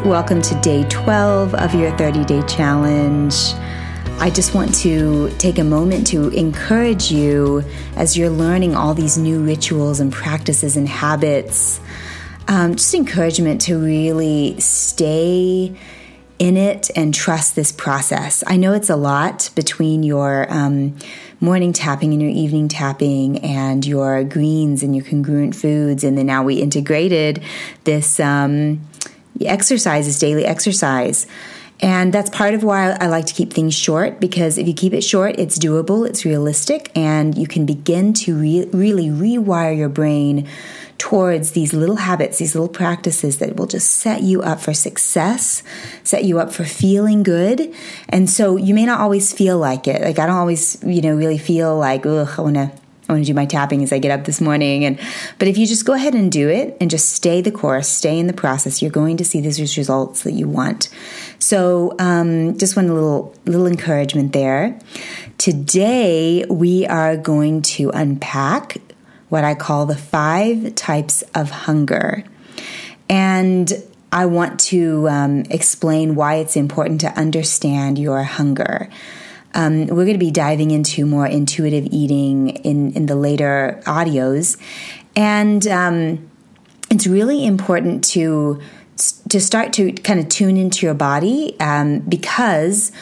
Welcome to day 12 of your 30 day challenge. I just want to take a moment to encourage you as you're learning all these new rituals and practices and habits. Um, just encouragement to really stay in it and trust this process. I know it's a lot between your um, morning tapping and your evening tapping and your greens and your congruent foods. And then now we integrated this um, exercise, is daily exercise. And that's part of why I like to keep things short because if you keep it short, it's doable, it's realistic, and you can begin to re- really rewire your brain towards these little habits, these little practices that will just set you up for success, set you up for feeling good. And so you may not always feel like it. Like I don't always, you know, really feel like, ugh, I want to I want to do my tapping as I get up this morning. And but if you just go ahead and do it and just stay the course, stay in the process, you're going to see these results that you want. So um, just one little little encouragement there. Today we are going to unpack what I call the five types of hunger. And I want to um, explain why it's important to understand your hunger. Um, we're going to be diving into more intuitive eating in, in the later audios. And um, it's really important to to start to kind of tune into your body um, because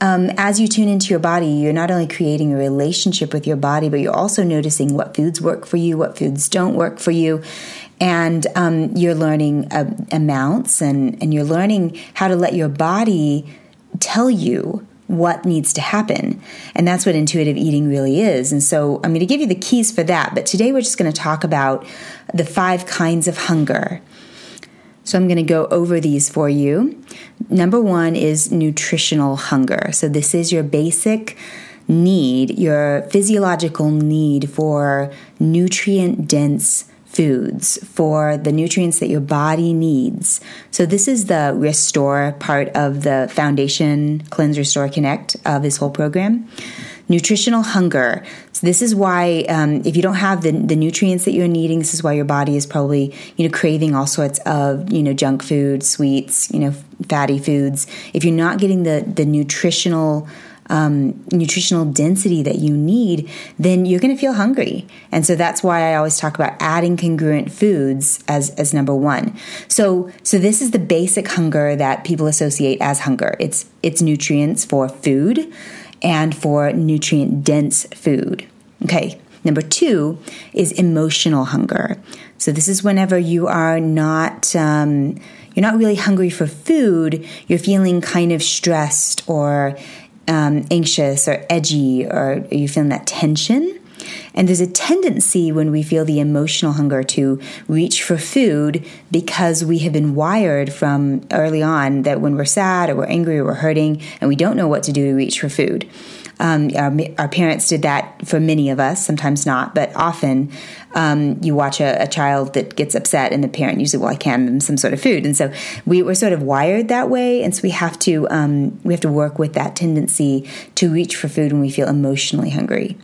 um, as you tune into your body, you're not only creating a relationship with your body, but you're also noticing what foods work for you, what foods don't work for you. And um, you're learning uh, amounts and, and you're learning how to let your body tell you what needs to happen. And that's what intuitive eating really is. And so I'm going to give you the keys for that. But today we're just going to talk about the five kinds of hunger. So I'm going to go over these for you. Number one is nutritional hunger. So this is your basic need, your physiological need for nutrient dense foods, for the nutrients that your body needs. So this is the restore part of the foundation cleanse, restore, connect of this whole program nutritional hunger. So this is why um, if you don't have the, the nutrients that you're needing, this is why your body is probably you know craving all sorts of you know junk food, sweets, you know fatty foods. If you're not getting the the nutritional um, nutritional density that you need, then you're going to feel hungry. And so that's why I always talk about adding congruent foods as, as number one. So, so this is the basic hunger that people associate as hunger. It's, it's nutrients for food and for nutrient dense food. Okay. Number two is emotional hunger. So this is whenever you are not, um, you're not really hungry for food. You're feeling kind of stressed or um, anxious or edgy, or are you're feeling that tension. And there's a tendency when we feel the emotional hunger to reach for food because we have been wired from early on that when we're sad or we're angry or we're hurting and we don't know what to do to reach for food. Um, our, our, parents did that for many of us, sometimes not, but often um, you watch a, a, child that gets upset and the parent usually, well, I can them some sort of food. And so we were sort of wired that way. And so we have to, um, we have to work with that tendency to reach for food when we feel emotionally hungry.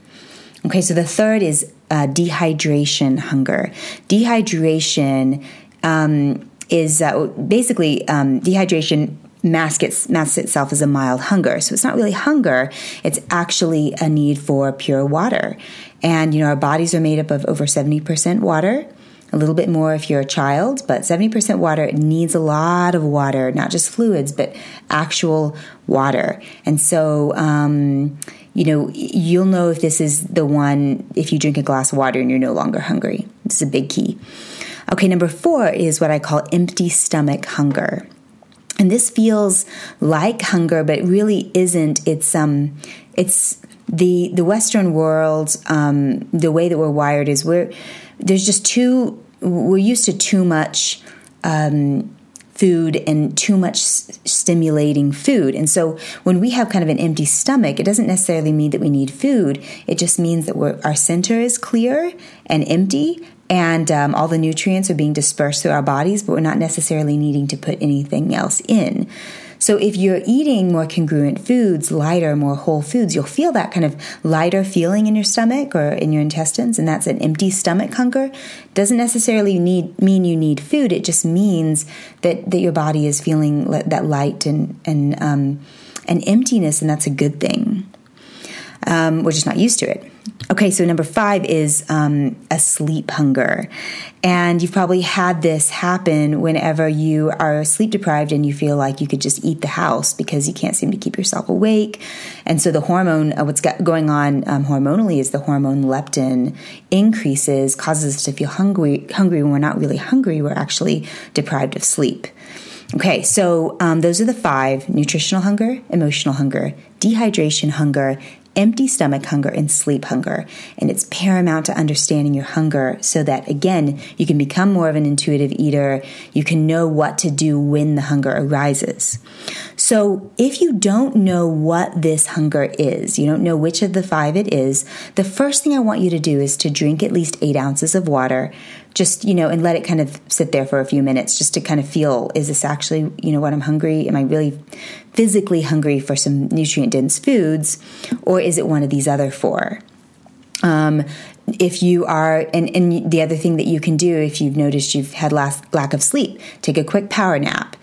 Okay, so the third is uh, dehydration hunger. Dehydration um, is uh, basically um, dehydration masks, masks itself as a mild hunger. So it's not really hunger, it's actually a need for pure water. And, you know, our bodies are made up of over 70% water a little bit more if you're a child, but 70% water needs a lot of water, not just fluids, but actual water. And so, um, you know, you'll know if this is the one if you drink a glass of water and you're no longer hungry. This is a big key. Okay, number four is what I call empty stomach hunger. And this feels like hunger, but it really isn't. It's um it's the the Western world, um, the way that we're wired is we're there's just too we're used to too much um, food and too much stimulating food. And so when we have kind of an empty stomach, it doesn't necessarily mean that we need food. It just means that our center is clear and empty and um, all the nutrients are being dispersed through our bodies, but we're not necessarily needing to put anything else in. So if you're eating more congruent foods, lighter, more whole foods, you'll feel that kind of lighter feeling in your stomach or in your intestines, and that's an empty stomach hunger. Doesn't necessarily need mean you need food. It just means that that your body is feeling that light and and um, and emptiness, and that's a good thing. Um, we're just not used to it. Okay, so number five is um, a sleep hunger. And you've probably had this happen whenever you are sleep deprived and you feel like you could just eat the house because you can't seem to keep yourself awake. And so the hormone, uh, what's going on um, hormonally is the hormone leptin increases, causes us to feel hungry, hungry when we're not really hungry, we're actually deprived of sleep. Okay, so um, those are the five nutritional hunger, emotional hunger, dehydration hunger, empty stomach hunger and sleep hunger. And it's paramount to understanding your hunger so that, again, you can become more of an intuitive eater. You can know what to do when the hunger arises. So, if you don't know what this hunger is, you don't know which of the five it is, the first thing I want you to do is to drink at least eight ounces of water just you know and let it kind of sit there for a few minutes just to kind of feel is this actually you know what i'm hungry? Am i really physically hungry for some nutrient dense foods or is it one of these other four? Um, if you are and, and the other thing that you can do if you've noticed you've had last, lack of sleep take a quick power nap.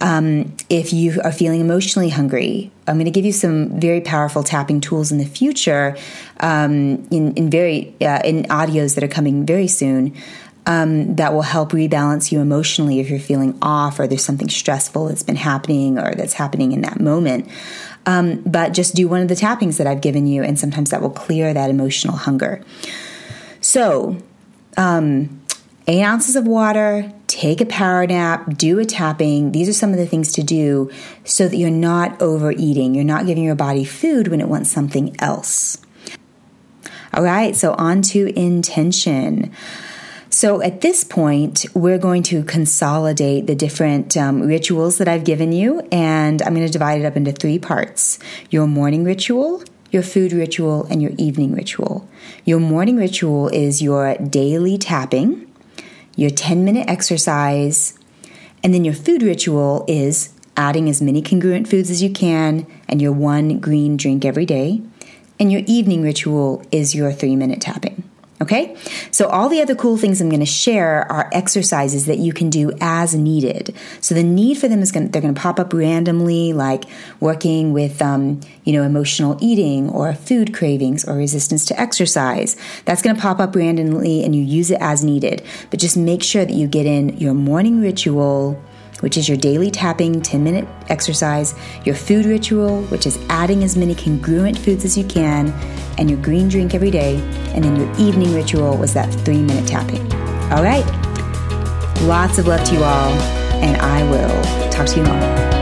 Um, if you are feeling emotionally hungry, I'm going to give you some very powerful tapping tools in the future, um, in, in very uh, in audios that are coming very soon um, that will help rebalance you emotionally if you're feeling off or there's something stressful that's been happening or that's happening in that moment. Um, but just do one of the tappings that I've given you, and sometimes that will clear that emotional hunger. So, um, eight ounces of water, take a power nap, do a tapping. These are some of the things to do so that you're not overeating. You're not giving your body food when it wants something else. All right, so on to intention. So at this point, we're going to consolidate the different um, rituals that I've given you, and I'm going to divide it up into three parts your morning ritual, your food ritual, and your evening ritual. Your morning ritual is your daily tapping, your 10 minute exercise, and then your food ritual is adding as many congruent foods as you can and your one green drink every day. And your evening ritual is your three minute tapping. Okay? So, all the other cool things I'm going to share are exercises that you can do as needed. So, the need for them is going to, they're going to pop up randomly, like working with, um, you know, emotional eating or food cravings or resistance to exercise. That's going to pop up randomly and you use it as needed. But just make sure that you get in your morning ritual which is your daily tapping 10 minute exercise, your food ritual, which is adding as many congruent foods as you can, and your green drink every day, and then your evening ritual was that three minute tapping. All right. Lots of love to you all, and I will talk to you tomorrow.